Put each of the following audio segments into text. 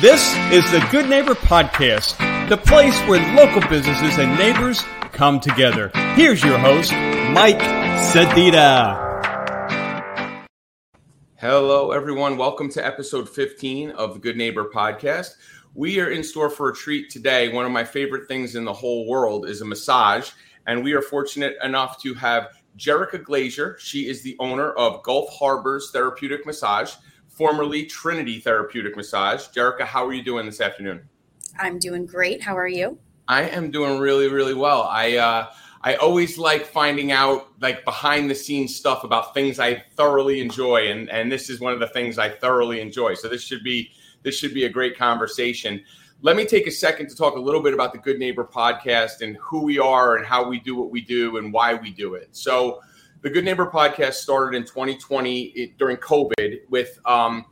This is the Good Neighbor Podcast, the place where local businesses and neighbors come together. Here's your host, Mike Sedita. Hello, everyone. Welcome to episode 15 of the Good Neighbor Podcast. We are in store for a treat today. One of my favorite things in the whole world is a massage, and we are fortunate enough to have Jerrica Glaeser. She is the owner of Gulf Harbors Therapeutic Massage formerly Trinity Therapeutic Massage. Jerrica, how are you doing this afternoon? I'm doing great. How are you? I am doing really, really well. I uh, I always like finding out like behind the scenes stuff about things I thoroughly enjoy, and and this is one of the things I thoroughly enjoy. So this should be this should be a great conversation. Let me take a second to talk a little bit about the Good Neighbor podcast and who we are and how we do what we do and why we do it. So the Good Neighbor podcast started in 2020 during COVID with um,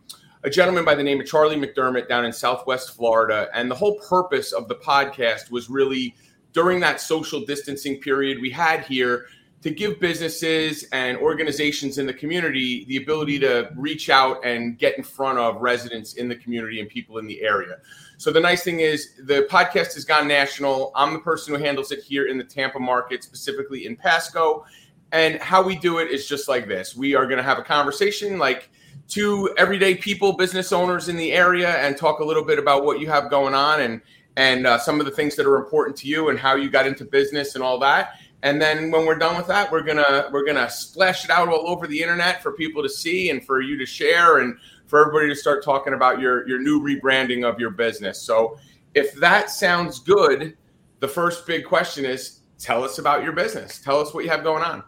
a gentleman by the name of Charlie McDermott down in Southwest Florida. And the whole purpose of the podcast was really during that social distancing period we had here to give businesses and organizations in the community the ability to reach out and get in front of residents in the community and people in the area. So the nice thing is the podcast has gone national. I'm the person who handles it here in the Tampa market, specifically in Pasco. And how we do it is just like this. We are going to have a conversation like two everyday people, business owners in the area, and talk a little bit about what you have going on and and uh, some of the things that are important to you and how you got into business and all that. And then when we're done with that, we're gonna we're gonna splash it out all over the internet for people to see and for you to share and for everybody to start talking about your your new rebranding of your business. So if that sounds good, the first big question is tell us about your business. Tell us what you have going on.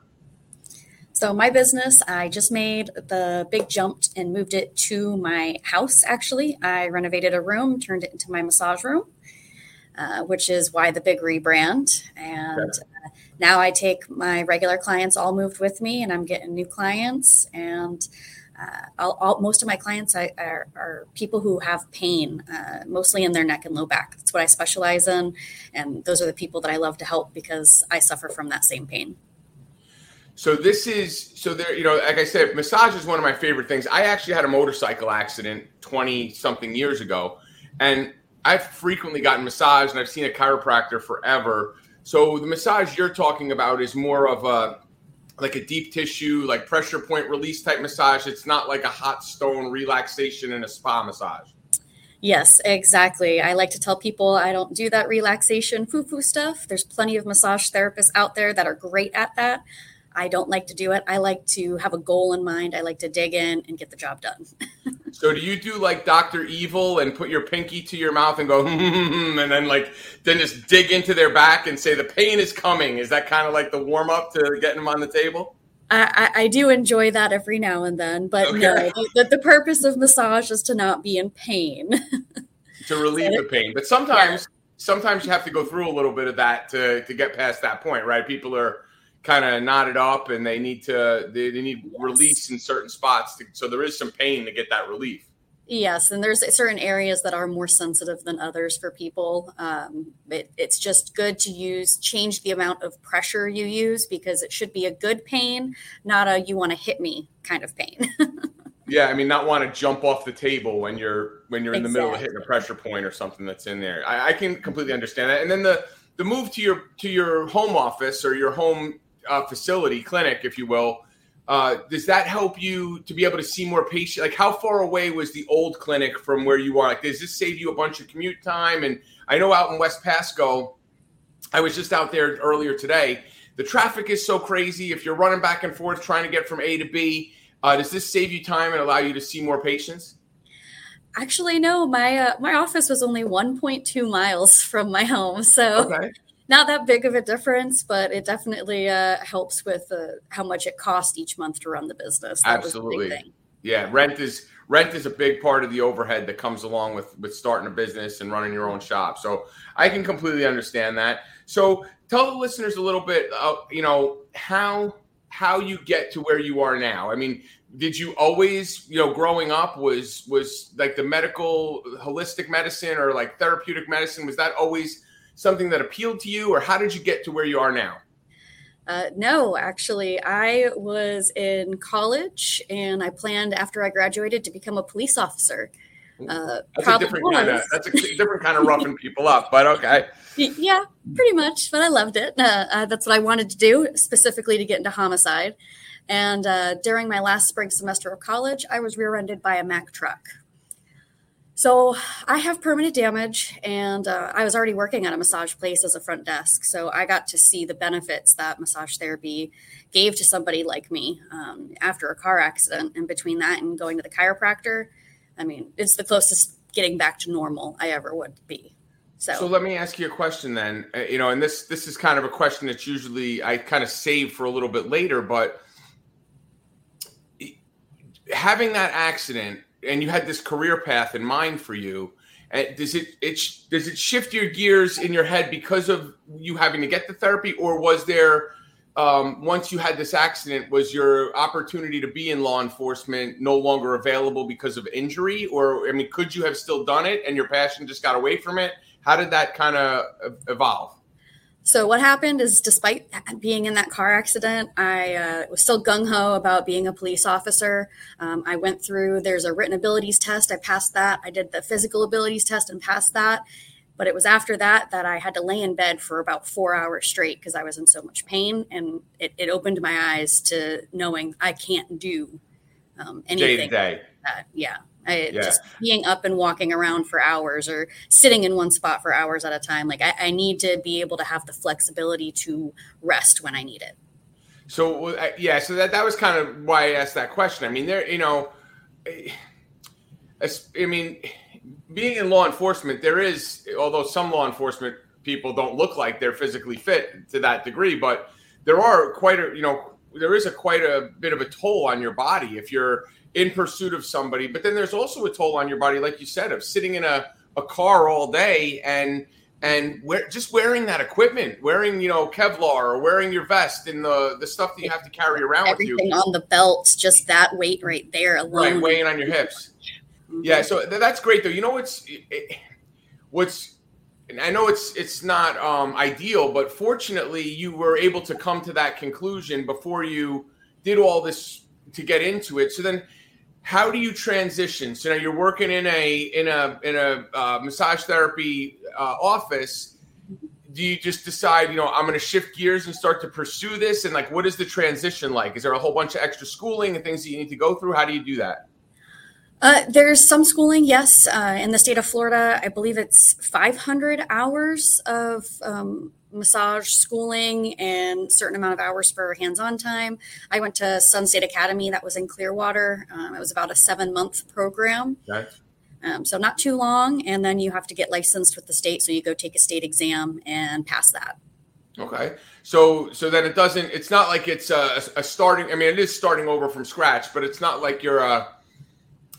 So my business, I just made the big jump and moved it to my house. Actually, I renovated a room, turned it into my massage room, uh, which is why the big rebrand. And uh, now I take my regular clients all moved with me, and I'm getting new clients. And uh, all, most of my clients are, are, are people who have pain, uh, mostly in their neck and low back. That's what I specialize in, and those are the people that I love to help because I suffer from that same pain. So this is so there. You know, like I said, massage is one of my favorite things. I actually had a motorcycle accident twenty something years ago, and I've frequently gotten massage, and I've seen a chiropractor forever. So the massage you're talking about is more of a like a deep tissue, like pressure point release type massage. It's not like a hot stone relaxation and a spa massage. Yes, exactly. I like to tell people I don't do that relaxation foo foo stuff. There's plenty of massage therapists out there that are great at that. I don't like to do it. I like to have a goal in mind. I like to dig in and get the job done. so do you do like Dr. Evil and put your pinky to your mouth and go hmm, hmm, hmm, and then like then just dig into their back and say the pain is coming? Is that kind of like the warm up to getting them on the table? I, I, do enjoy that every now and then, but okay. no, the, the purpose of massage is to not be in pain. to relieve the pain. But sometimes yeah. sometimes you have to go through a little bit of that to, to get past that point, right? People are kind of knotted up and they need to they, they need yes. release in certain spots to, so there is some pain to get that relief. Yes and there's certain areas that are more sensitive than others for people. Um, it, it's just good to use change the amount of pressure you use because it should be a good pain not a you want to hit me kind of pain. Yeah i mean not want to jump off the table when you're when you're in exactly. the middle of hitting a pressure point or something that's in there. I, I can completely understand that. And then the the move to your to your home office or your home uh, facility, clinic, if you will, uh, does that help you to be able to see more patients? Like, how far away was the old clinic from where you are? Like, does this save you a bunch of commute time? And I know out in West Pasco, I was just out there earlier today. The traffic is so crazy. If you're running back and forth trying to get from A to B, uh, does this save you time and allow you to see more patients? Actually, no. My uh, my office was only 1.2 miles from my home, so okay not that big of a difference, but it definitely uh, helps with uh, how much it costs each month to run the business. That Absolutely. Yeah, rent is rent is a big part of the overhead that comes along with with starting a business and running your own shop. So I can completely understand that. So tell the listeners a little bit, uh, you know, how how you get to where you are now. I mean, did you always, you know, growing up was was like the medical holistic medicine or like therapeutic medicine was that always something that appealed to you, or how did you get to where you are now? Uh, no, actually, I was in college and I planned after I graduated to become a police officer. Uh, that's a different kind of that's a different kind of roughing people up, but okay. Yeah, pretty much. But I loved it. Uh, uh, that's what I wanted to do, specifically to get into homicide. And uh, during my last spring semester of college, I was rear-ended by a Mack truck. So I have permanent damage, and uh, I was already working at a massage place as a front desk. So I got to see the benefits that massage therapy gave to somebody like me um, after a car accident. And between that and going to the chiropractor, I mean, it's the closest getting back to normal I ever would be. So, so let me ask you a question then. Uh, you know, and this this is kind of a question that's usually I kind of save for a little bit later, but having that accident and you had this career path in mind for you uh, does it it does it shift your gears in your head because of you having to get the therapy? Or was there um, once you had this accident was your opportunity to be in law enforcement no longer available because of injury? Or i mean could you have still done it and your passion just got away from it? How did that kind of evolve so what happened is, despite being in that car accident, I uh, was still gung ho about being a police officer. Um, I went through. There's a written abilities test. I passed that. I did the physical abilities test and passed that. But it was after that that I had to lay in bed for about four hours straight because I was in so much pain, and it, it, opened my eyes to knowing I can't do um, anything. Day to day. Yeah. I, yeah. Just being up and walking around for hours or sitting in one spot for hours at a time. Like I, I need to be able to have the flexibility to rest when I need it. So yeah, so that that was kind of why I asked that question. I mean, there, you know, I mean, being in law enforcement, there is, although some law enforcement people don't look like they're physically fit to that degree, but there are quite a, you know, there is a quite a bit of a toll on your body if you're in pursuit of somebody. But then there's also a toll on your body, like you said, of sitting in a, a car all day and and wear, just wearing that equipment, wearing you know Kevlar or wearing your vest and the the stuff that you have to carry around Everything with you. on the belts, just that weight right there alone. Right, weighing on your hips. Yeah, so th- that's great though. You know what's it, what's I know it's it's not um, ideal, but fortunately you were able to come to that conclusion before you did all this to get into it. So then how do you transition? So now you're working in a in a in a uh, massage therapy uh, office. Do you just decide, you know, I'm going to shift gears and start to pursue this? And like, what is the transition like? Is there a whole bunch of extra schooling and things that you need to go through? How do you do that? Uh, there's some schooling, yes. Uh, in the state of Florida, I believe it's 500 hours of um, massage schooling and certain amount of hours for hands-on time. I went to Sun State Academy that was in Clearwater. Um, it was about a seven-month program. Um, so not too long, and then you have to get licensed with the state. So you go take a state exam and pass that. Okay. So so then it doesn't. It's not like it's a, a starting. I mean, it is starting over from scratch, but it's not like you're a,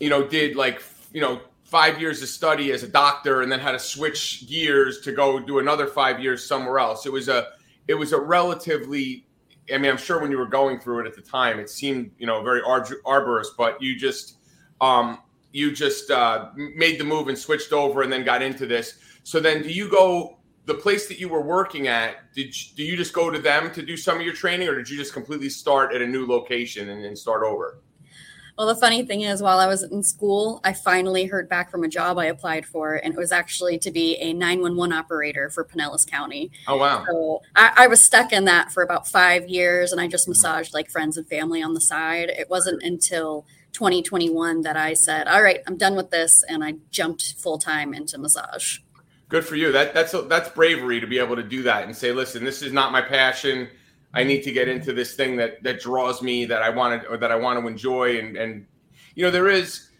you know, did like you know five years of study as a doctor and then had to switch gears to go do another five years somewhere else. It was a it was a relatively I mean, I'm sure when you were going through it at the time, it seemed you know very arduous, but you just um, you just uh, made the move and switched over and then got into this. So then, do you go the place that you were working at? Did you, do you just go to them to do some of your training, or did you just completely start at a new location and then start over? Well, the funny thing is, while I was in school, I finally heard back from a job I applied for, and it was actually to be a 911 operator for Pinellas County. Oh, wow. So I, I, was stuck in that for about five years, and I just massaged like friends and family on the side. It wasn't until 2021 that I said, All right, I'm done with this, and I jumped full time into massage. Good for you. That, that's, that's bravery to be able to do that and say, Listen, this is not my passion I need to get into this thing that that draws me that I want to or that I want to enjoy. And and you know there is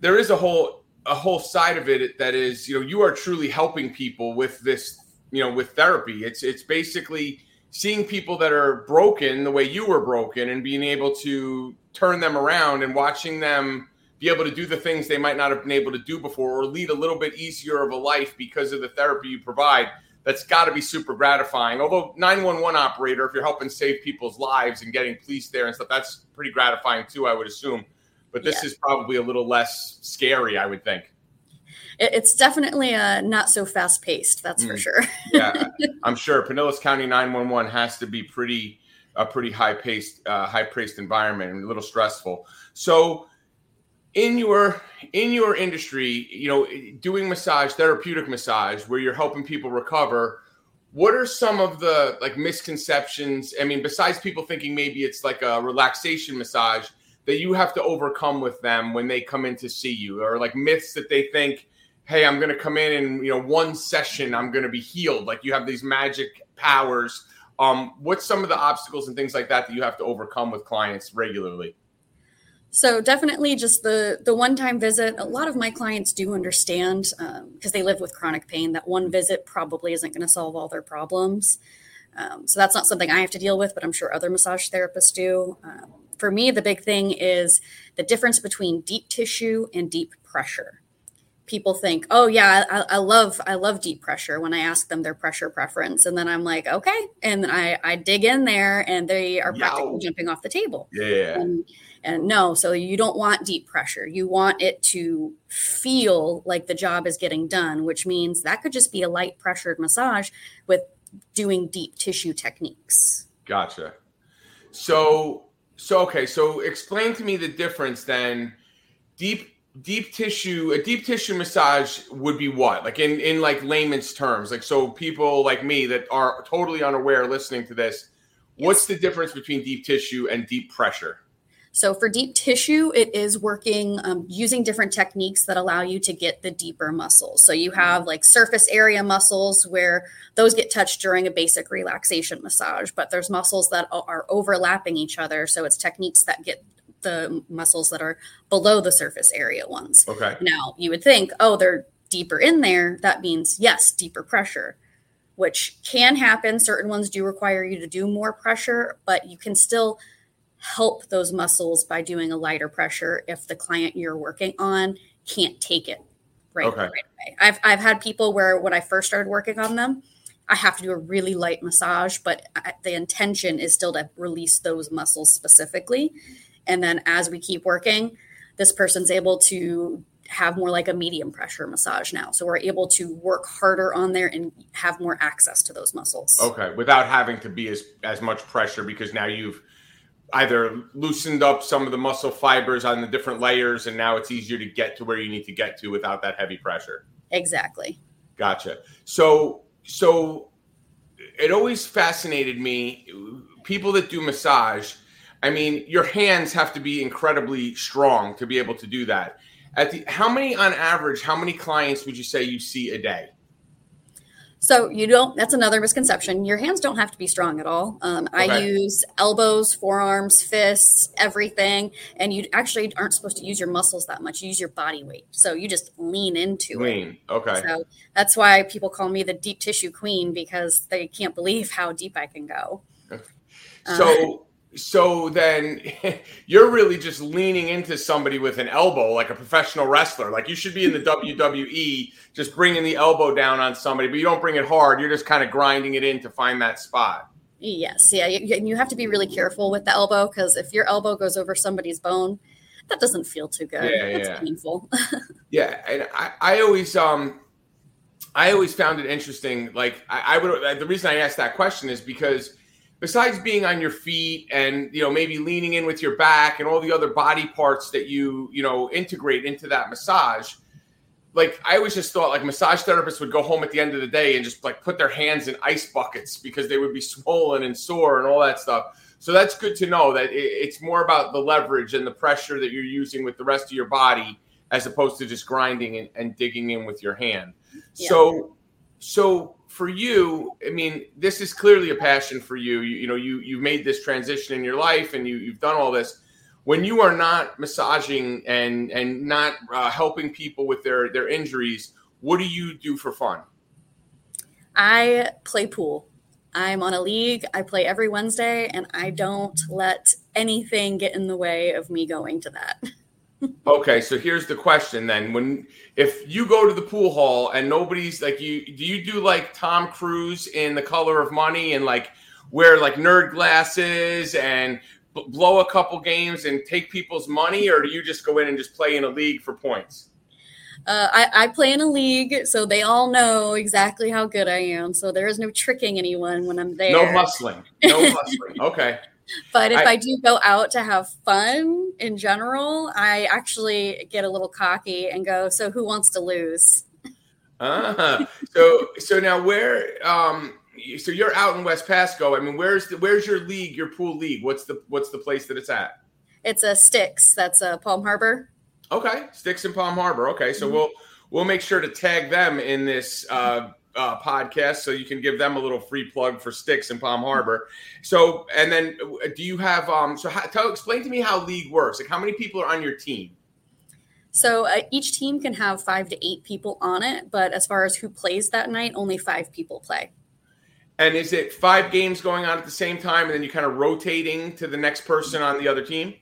there is a whole a whole side of it that is you know you are truly helping people with this you know with therapy. It's it's basically seeing people that are broken the way you were broken and being able to turn them around and watching them be able to do the things they might not have been able to do before or lead a little bit easier of a life because of the therapy you provide that's got to be super gratifying. Although 911 operator, if you're helping save people's lives and getting police there and stuff, that's pretty gratifying too, I would assume. But this yeah. is probably a little less scary, I would think. It's definitely uh, not so fast paced, that's mm. for sure. yeah, I'm sure Pinellas County 911 has to be pretty a pretty high paced, uh, high paced environment and a little stressful. So in your in your industry, you know, doing massage, therapeutic massage, where you're helping people recover, what are some of the like misconceptions? I mean, besides people thinking maybe it's like a relaxation massage that you have to overcome with them when they come in to see you, or like myths that they think, hey, I'm going to come in and you know one session I'm going to be healed. Like you have these magic powers. Um, what's some of the obstacles and things like that that you have to overcome with clients regularly? So definitely just the the one time visit. A lot of my clients do understand because um, they live with chronic pain that one visit probably isn't going to solve all their problems. Um, so that's not something I have to deal with, but I'm sure other massage therapists do. Um, for me, the big thing is the difference between deep tissue and deep pressure. People think, "Oh yeah, I, I love I love deep pressure." When I ask them their pressure preference, and then I'm like, "Okay," and I I dig in there, and they are practically jumping off the table. Yeah. And, and no, so you don't want deep pressure. You want it to feel like the job is getting done, which means that could just be a light pressured massage with doing deep tissue techniques. Gotcha. So, so okay, so explain to me the difference then. Deep deep tissue a deep tissue massage would be what like in in like layman's terms like so people like me that are totally unaware listening to this yes. what's the difference between deep tissue and deep pressure so for deep tissue, it is working um, using different techniques that allow you to get the deeper muscles. So you have like surface area muscles where those get touched during a basic relaxation massage, but there's muscles that are overlapping each other. So it's techniques that get the muscles that are below the surface area ones. Okay. Now you would think, oh, they're deeper in there. That means yes, deeper pressure which can happen. Certain ones do require you to do more pressure, but you can still help those muscles by doing a lighter pressure if the client you're working on can't take it right, okay. right away. I've, I've had people where when I first started working on them, I have to do a really light massage, but I, the intention is still to release those muscles specifically. And then as we keep working, this person's able to have more like a medium pressure massage now. So we're able to work harder on there and have more access to those muscles. Okay, without having to be as as much pressure because now you've either loosened up some of the muscle fibers on the different layers and now it's easier to get to where you need to get to without that heavy pressure. Exactly. Gotcha. So so it always fascinated me people that do massage i mean your hands have to be incredibly strong to be able to do that. At the how many on average how many clients would you say you see a day so you don't. That's another misconception. Your hands don't have to be strong at all. Um, okay. I use elbows, forearms, fists, everything, and you actually aren't supposed to use your muscles that much. You use your body weight. So you just lean into lean. it. Lean. Okay. So that's why people call me the deep tissue queen because they can't believe how deep I can go. So. Uh, so then you're really just leaning into somebody with an elbow like a professional wrestler. Like you should be in the wwe just bringing the elbow down on somebody but you don't bring it hard. You're just kind of grinding it in to find that spot. Yes yeah and you have to be really careful with the elbow because if your elbow goes over somebody's bone that doesn't feel too good. Yeah, it's yeah. painful. Yeah and I, I always um i always found it interesting like I, I would the reason i asked that question is because besides being on your feet and you know maybe leaning in with your back and all the other body parts that you you know integrate into that massage like i always just thought like massage therapists would go home at the end of the day and just like put their hands in ice buckets because they would be swollen and sore and all that stuff so that's good to know that it's more about the leverage and the pressure that you're using with the rest of your body as opposed to just grinding and, and digging in with your hand yeah. so so for you, I mean, this is clearly a passion for you. You, you know, you you've made this transition in your life, and you you've done all this. When you are not massaging and and not uh, helping people with their their injuries, what do you do for fun? I play pool. I'm on a league. I play every Wednesday, and I don't let anything get in the way of me going to that. okay, so here's the question then. When if you go to the pool hall and nobody's like you do you do like Tom Cruise in The Color of Money and like wear like nerd glasses and b- blow a couple games and take people's money or do you just go in and just play in a league for points? Uh, I, I, play in a league, so they all know exactly how good I am. So there is no tricking anyone when I'm there. No hustling. No hustling. Okay. But if I- I, do go out to have fun in general, I actually get a little cocky and go, "So who wants to lose?" Ah, so so now where um so you're out in West Pasco. I mean, where's the where's your league, your pool league? What's the what's the place that it's at? It's a Sticks. That's a Palm Harbor. Okay, Sticks in Palm Harbor. Okay, so we'll we'll make sure to tag them in this uh, uh, podcast so you can give them a little free plug for Sticks in Palm Harbor. So, and then do you have um? So, how, tell explain to me how league works. Like, how many people are on your team? So uh, each team can have five to eight people on it, but as far as who plays that night, only five people play. And is it five games going on at the same time, and then you're kind of rotating to the next person on the other team?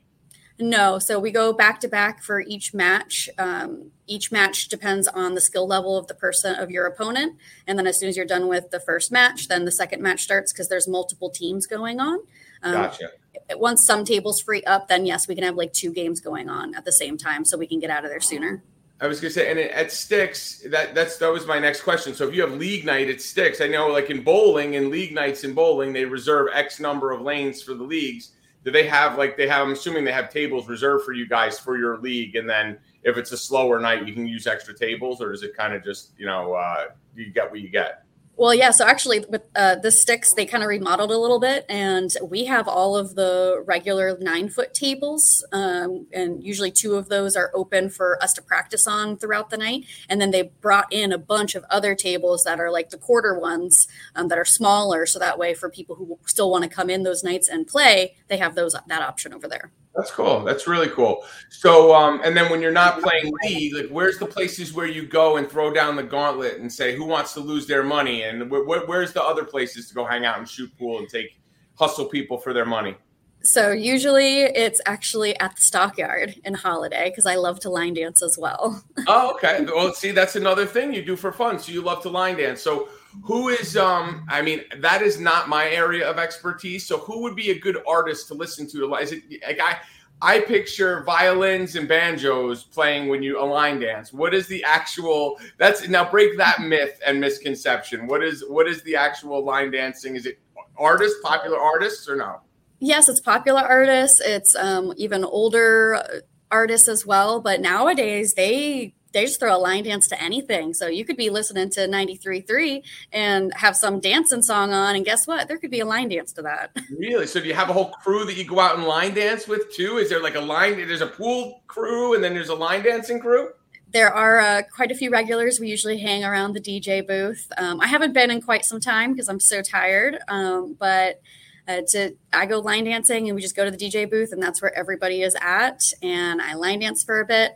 No, so we go back to back for each match. Um, each match depends on the skill level of the person of your opponent, and then as soon as you're done with the first match, then the second match starts because there's multiple teams going on. Um, Gotcha. Once some tables free up, then yes, we can have like two games going on at the same time, so we can get out of there sooner. I was gonna say, and it, at Sticks, that that's that was my next question. So if you have league night at Sticks, I know like in bowling and league nights in bowling, they reserve X number of lanes for the leagues. Do they have like they have? I'm assuming they have tables reserved for you guys for your league, and then if it's a slower night, you can use extra tables, or is it kind of just you know uh, you get what you get? Well, yeah. So actually, with uh, the sticks, they kind of remodeled a little bit, and we have all of the regular nine foot tables, um, and usually two of those are open for us to practice on throughout the night. And then they brought in a bunch of other tables that are like the quarter ones um, that are smaller, so that way for people who still want to come in those nights and play, they have those that option over there. That's cool. That's really cool. So, um, and then when you're not playing league, like where's the places where you go and throw down the gauntlet and say who wants to lose their money, and where, where, where's the other places to go hang out and shoot pool and take hustle people for their money? So usually it's actually at the stockyard in Holiday because I love to line dance as well. Oh, okay. Well, see, that's another thing you do for fun. So you love to line dance. So who is um I mean, that is not my area of expertise. So who would be a good artist to listen to? Is it like I I picture violins and banjos playing when you a line dance. What is the actual that's now break that myth and misconception. What is what is the actual line dancing? Is it artists, popular artists or no? Yes, it's popular artists. It's um, even older artists as well. But nowadays, they they just throw a line dance to anything. So you could be listening to 93.3 and have some dancing song on, and guess what? There could be a line dance to that. Really? So do you have a whole crew that you go out and line dance with too? Is there like a line? There's a pool crew, and then there's a line dancing crew. There are uh, quite a few regulars. We usually hang around the DJ booth. Um, I haven't been in quite some time because I'm so tired. Um, but uh, to I go line dancing, and we just go to the DJ booth, and that's where everybody is at. And I line dance for a bit.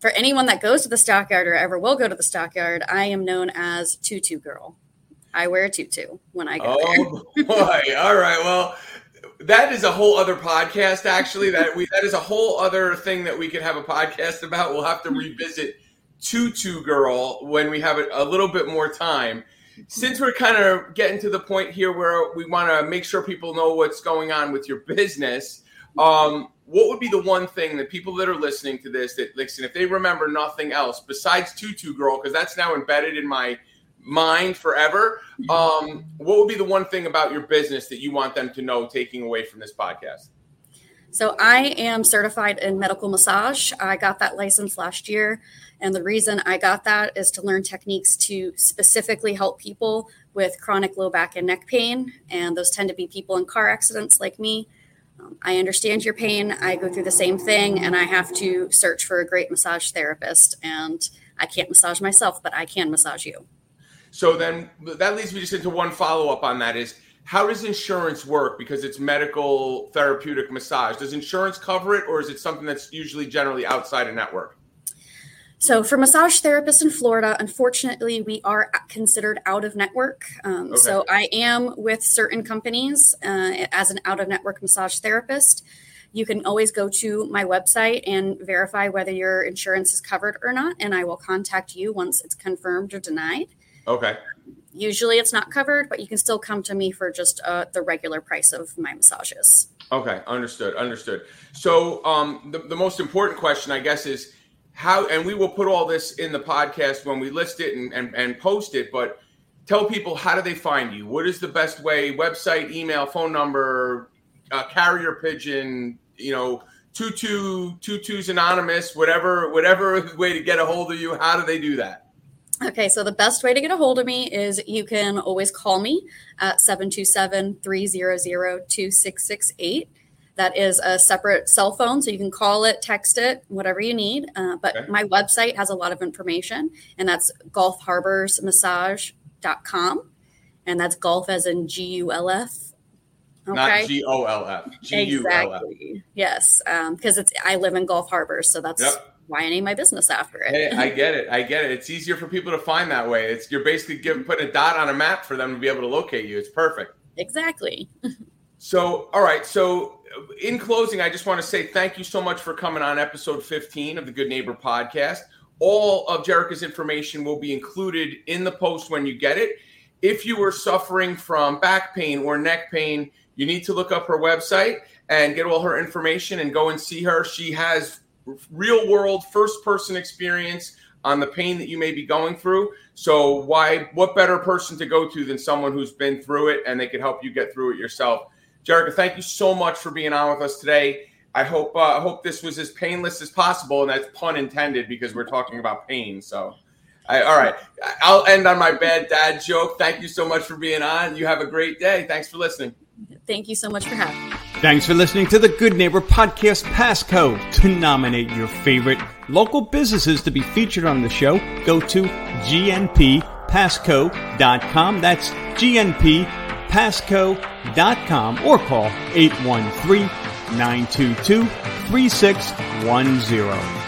For anyone that goes to the stockyard or ever will go to the stockyard, I am known as Tutu Girl. I wear a tutu when I go there. Oh boy! All right. Well, that is a whole other podcast. Actually, that we that is a whole other thing that we could have a podcast about. We'll have to revisit Tutu Girl when we have a little bit more time. Since we're kind of getting to the point here where we want to make sure people know what's going on with your business, um, what would be the one thing that people that are listening to this that listen, if they remember nothing else besides Tutu Girl, because that's now embedded in my mind forever. Um, what would be the one thing about your business that you want them to know taking away from this podcast? So I am certified in medical massage. I got that license last year. And the reason I got that is to learn techniques to specifically help people with chronic low back and neck pain. And those tend to be people in car accidents like me. Um, I understand your pain. I go through the same thing, and I have to search for a great massage therapist. And I can't massage myself, but I can massage you. So then that leads me just into one follow up on that is how does insurance work? Because it's medical therapeutic massage. Does insurance cover it, or is it something that's usually generally outside a network? So, for massage therapists in Florida, unfortunately, we are considered out of network. Um, Okay. So, I am with certain companies uh, as an out of network massage therapist. You can always go to my website and verify whether your insurance is covered or not, and I will contact you once it's confirmed or denied. Okay. Usually, it's not covered, but you can still come to me for just uh, the regular price of my massages. Okay, understood, understood. So, um, the, the most important question, I guess, is how, and we will put all this in the podcast when we list it and, and, and post it, but tell people how do they find you? What is the best way? Website, email, phone number? uh, carrier pigeon, you know, tutu, tutu's anonymous, whatever, whatever way to get a hold of you. How do they do that? Okay, so the best way to get a hold of me is you can always call me at 727 300 2668. That is a separate cell phone, so you can call it, text it, whatever you need. Uh, but okay. my website has a lot of information, and that's gulfharborsmassage.com. And that's golf as in G U L F. Okay. Not G O L F. G U L F. Exactly. Yes, because um, it's I live in Gulf Harbor, so that's yep why I name my business after it. hey, I get it. I get it. It's easier for people to find that way. It's you're basically giving putting a dot on a map for them to be able to locate you. It's perfect. Exactly. so, all right. So, in closing, I just want to say thank you so much for coming on episode 15 of the Good Neighbor podcast. All of Jerrica's information will be included in the post when you get it. If you were suffering from back pain or neck pain, you need to look up her website and get all her information and go and see her. She has real world first person experience on the pain that you may be going through. So why what better person to go to than someone who's been through it and they can help you get through it yourself. Jerrica, thank you so much for being on with us today. I hope uh, I hope this was as painless as possible, and that's pun intended because we're talking about pain. So, I, all right, I'll end on my bad dad joke. Thank you so much for being on. You have a great day. Thanks for listening. Thank you so much for having me. Thanks for listening to the Good Neighbor Podcast Pasco. To nominate your favorite local businesses to be featured on the show, go to gnppasco.com. That's gnppasco.com or call 813 922 3610.